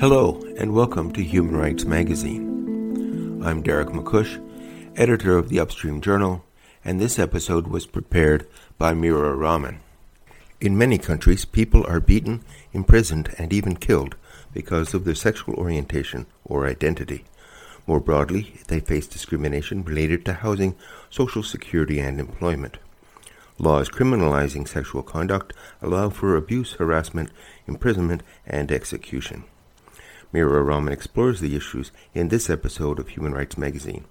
Hello, and welcome to Human Rights Magazine. I'm Derek MacCuish, editor of the Upstream Journal, and this episode was prepared by Mira Rahman. In many countries, people are beaten, imprisoned, and even killed because of their sexual orientation or identity. More broadly, they face discrimination related to housing, social security, and employment. Laws criminalizing sexual conduct allow for abuse, harassment, imprisonment, and execution. Mira Rahman explores the issues in this episode of Human Rights Magazine,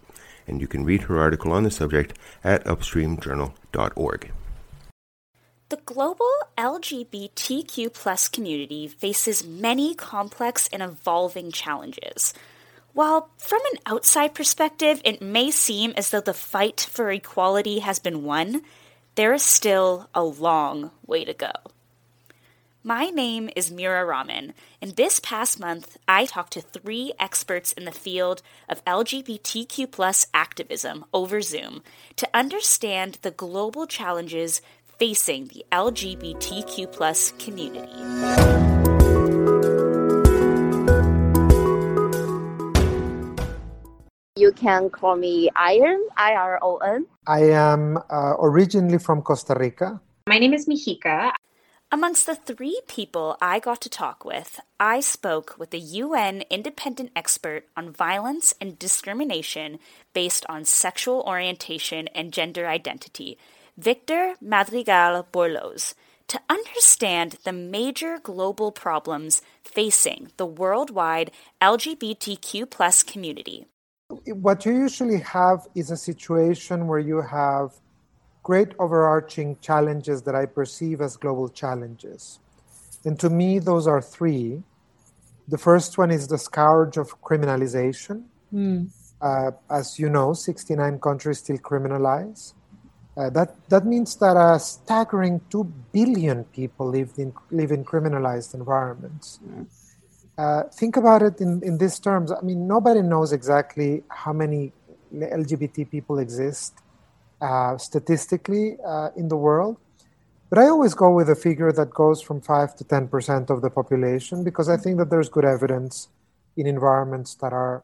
and you can read her article on the subject at upstreamjournal.org. The global LGBTQ plus community faces many complex and evolving challenges. While from an outside perspective, it may seem as though the fight for equality has been won, there is still a long way to go. My name is Mira Rahman, and this past month I talked to three experts in the field of LGBTQ activism over Zoom to understand the global challenges facing the LGBTQ community. Can call me Iron, I R O N. I am uh, originally from Costa Rica. My name is Mihika. Amongst the three people I got to talk with, I spoke with a UN independent expert on violence and discrimination based on sexual orientation and gender identity, Victor Madrigal Borloz, to understand the major global problems facing the worldwide LGBTQ community what you usually have is a situation where you have great overarching challenges that I perceive as global challenges. And to me, those are three. The first one is the scourge of criminalization. Mm. Uh, as you know, 69 countries still criminalize. Uh, that, that means that a staggering 2 billion people live in, live in criminalized environments. Uh, think about it in, in these terms. I mean, nobody knows exactly how many LGBT people exist uh, statistically uh, in the world. But I always go with a figure that goes from 5 to 10% of the population because I think that there's good evidence in environments that are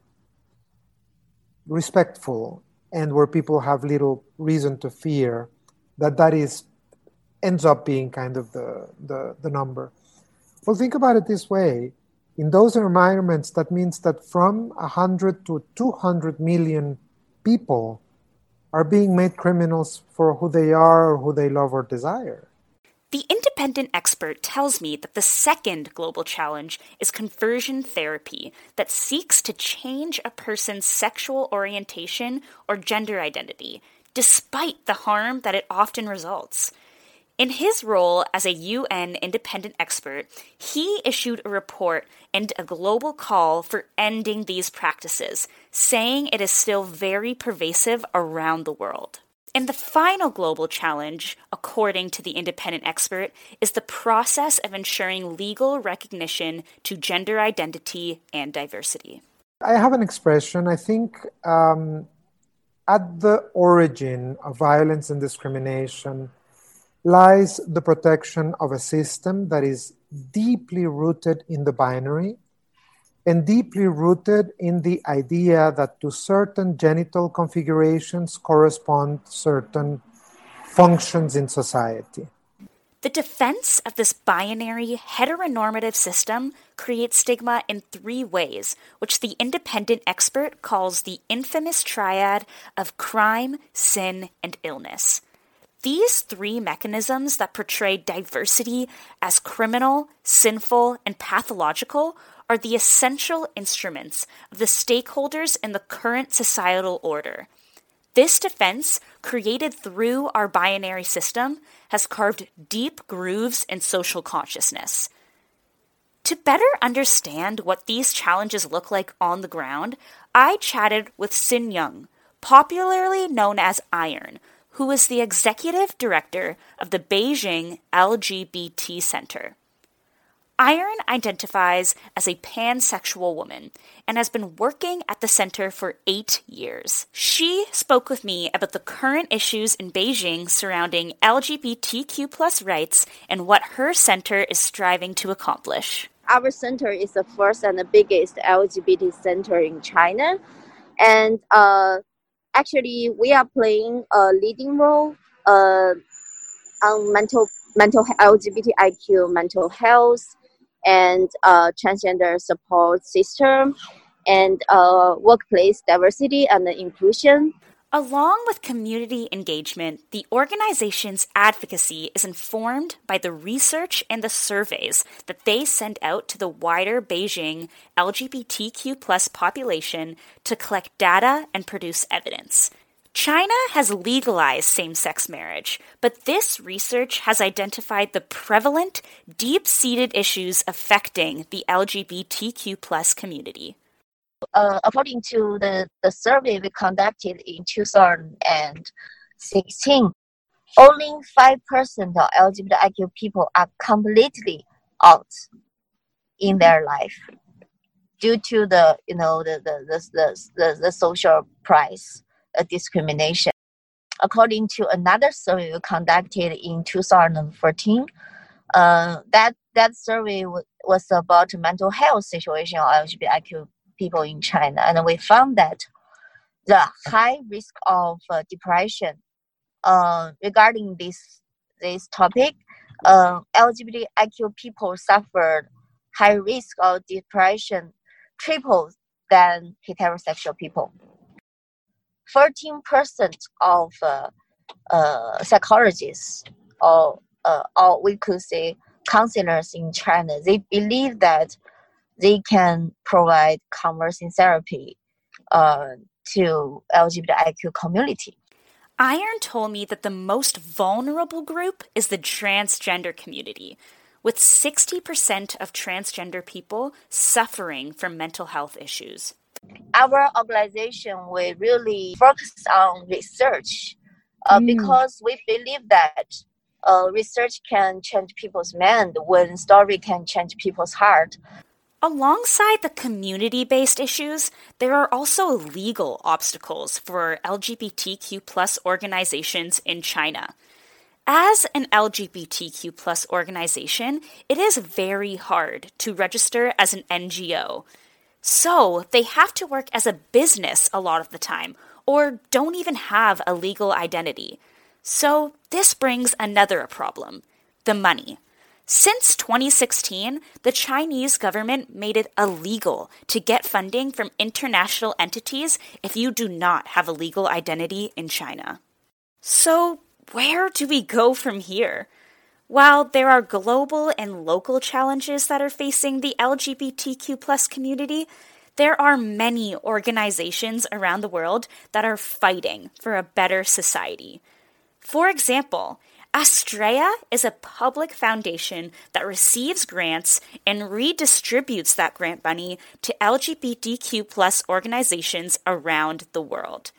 respectful and where people have little reason to fear that that is ends up being kind of the, the, the number. Well, think about it this way in those environments, that means that from 100 to 200 million people are being made criminals for who they are or who they love or desire. The independent expert tells me that the second global challenge is conversion therapy that seeks to change a person's sexual orientation or gender identity, despite the harm that it often results. In his role as a UN independent expert, he issued a report and a global call for ending these practices, saying it is still very pervasive around the world. And the final global challenge, according to the independent expert, is the process of ensuring legal recognition to gender identity and diversity. I have an expression. I think um, at the origin of violence and discrimination, lies the protection of a system that is deeply rooted in the binary and deeply rooted in the idea that to certain genital configurations correspond certain functions in society. The defense of this binary heteronormative system creates stigma in three ways, which the independent expert calls the infamous triad of crime, sin, and illness. These three mechanisms that portray diversity as criminal, sinful, and pathological are the essential instruments of the stakeholders in the current societal order. This defense, created through our binary system, has carved deep grooves in social consciousness. To better understand what these challenges look like on the ground, I chatted with Xin Ying, popularly known as Iron, who is the executive director of the Beijing LGBT Center. Iron identifies as a pansexual woman and has been working at the center for eight years. She spoke with me about the current issues in Beijing surrounding LGBTQ rights and what her center is striving to accomplish. Our center is the first and the biggest LGBT center in China. And uh, actually, we are playing a leading role uh, on mental mental LGBTIQ mental health and uh, transgender support system and uh, workplace diversity and inclusion. Along with community engagement, the organization's advocacy is informed by the research and the surveys that they send out to the wider Beijing LGBTQ population to collect data and produce evidence. China has legalized same sex marriage, but this research has identified the prevalent, deep seated issues affecting the LGBTQ community. Uh, according to the, the survey we conducted in 2016, only 5% of LGBTIQ people are completely out in their life due to the you know the the the, the, the, the social price a discrimination. According to another survey we conducted in 2014, uh, that that survey w- was about mental health situation of LGBTIQ people in China, and we found that the high risk of uh, depression uh, regarding this this topic, uh, LGBTIQ people suffered high risk of depression triple than heterosexual people. 14% of uh, uh, psychologists or, uh, or we could say counselors in China, they believe that they can provide conversing therapy uh, to LGBTIQ community. Iron told me that the most vulnerable group is the transgender community, with 60% of transgender people suffering from mental health issues our organization we really focus on research uh, mm. because we believe that uh, research can change people's mind when story can change people's heart Alongside the community based issues, there are also legal obstacles for LGBTQ plus organizations in China. As an LGBTQ plus organization, it is very hard to register as an NGO. So they have to work as a business a lot of the time, or don't even have a legal identity. So this brings another problem the money. Since 2016, the Chinese government made it illegal to get funding from international entities if you do not have a legal identity in China. So, where do we go from here? While there are global and local challenges that are facing the LGBTQ community, there are many organizations around the world that are fighting for a better society. For example, Astraea is a public foundation that receives grants and redistributes that grant money to LGBTQ plus organizations around the world.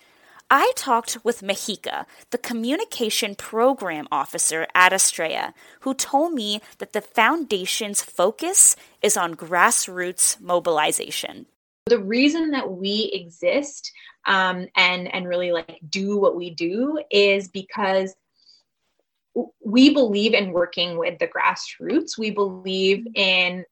I talked with Mahika, the communication program officer at Astraea, who told me that the foundation's focus is on grassroots mobilization. The reason that we exist um, and and really like do what we do is because we believe in working with the grassroots. We believe in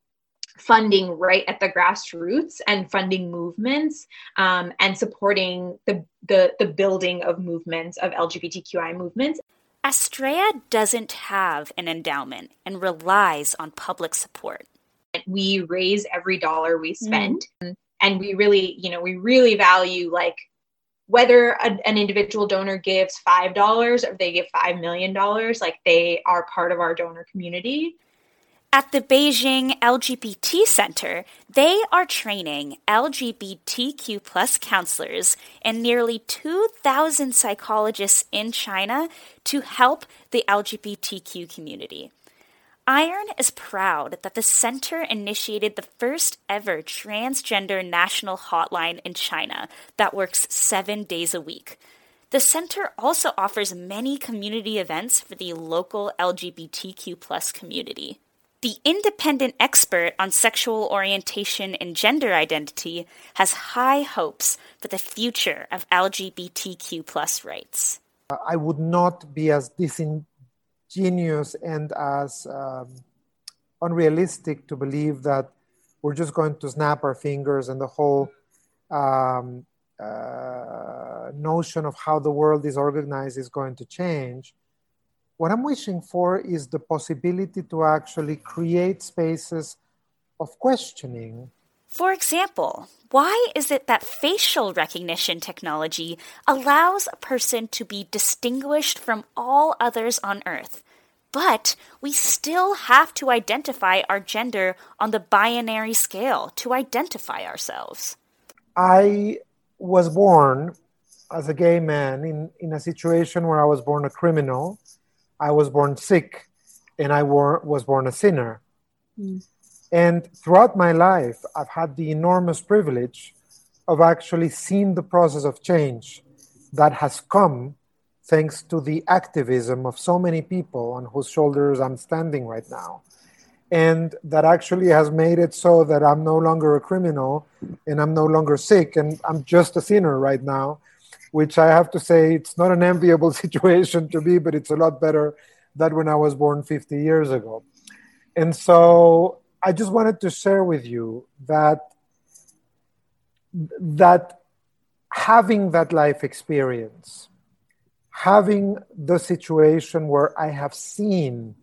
funding right at the grassroots and funding movements um, and supporting the, the, the building of movements of lgbtqi movements astraea doesn't have an endowment and relies on public support we raise every dollar we spend mm. and we really you know we really value like whether a, an individual donor gives five dollars or they give five million dollars like they are part of our donor community at the Beijing LGBT Center, they are training LGBTQ plus counselors and nearly 2,000 psychologists in China to help the LGBTQ community. Iron is proud that the center initiated the first ever transgender national hotline in China that works seven days a week. The center also offers many community events for the local LGBTQ community. The independent expert on sexual orientation and gender identity has high hopes for the future of LGBTQ rights. I would not be as disingenuous and as um, unrealistic to believe that we're just going to snap our fingers and the whole um, uh, notion of how the world is organized is going to change. What I'm wishing for is the possibility to actually create spaces of questioning. For example, why is it that facial recognition technology allows a person to be distinguished from all others on Earth, but we still have to identify our gender on the binary scale to identify ourselves? I was born as a gay man in, in a situation where I was born a criminal I was born sick and I wor- was born a sinner. Mm. And throughout my life, I've had the enormous privilege of actually seeing the process of change that has come thanks to the activism of so many people on whose shoulders I'm standing right now. And that actually has made it so that I'm no longer a criminal and I'm no longer sick and I'm just a sinner right now which I have to say it's not an enviable situation to be, but it's a lot better than when I was born 50 years ago. And so I just wanted to share with you that that having that life experience, having the situation where I have seen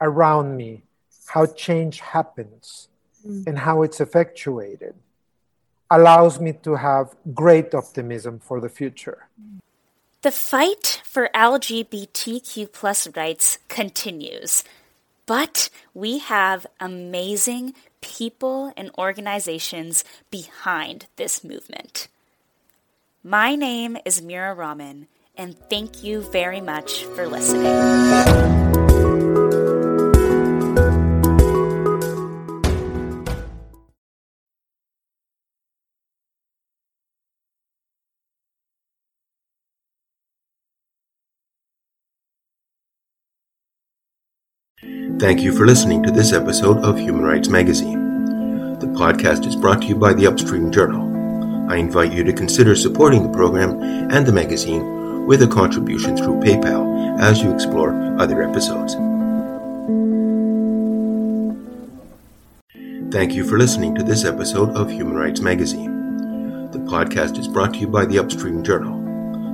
around me how change happens mm. and how it's effectuated allows me to have great optimism for the future. The fight for LGBTQ plus rights continues, but we have amazing people and organizations behind this movement. My name is Mira Rahman, and thank you very much for listening. Thank you for listening to this episode of Human Rights Magazine. The podcast is brought to you by the Upstream Journal. I invite you to consider supporting the program and the magazine with a contribution through PayPal as you explore other episodes. Thank you for listening to this episode of Human Rights Magazine. The podcast is brought to you by the Upstream Journal.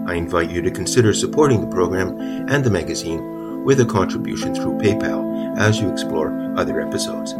I invite you to consider supporting the program and the magazine with a contribution through PayPal as you explore other episodes.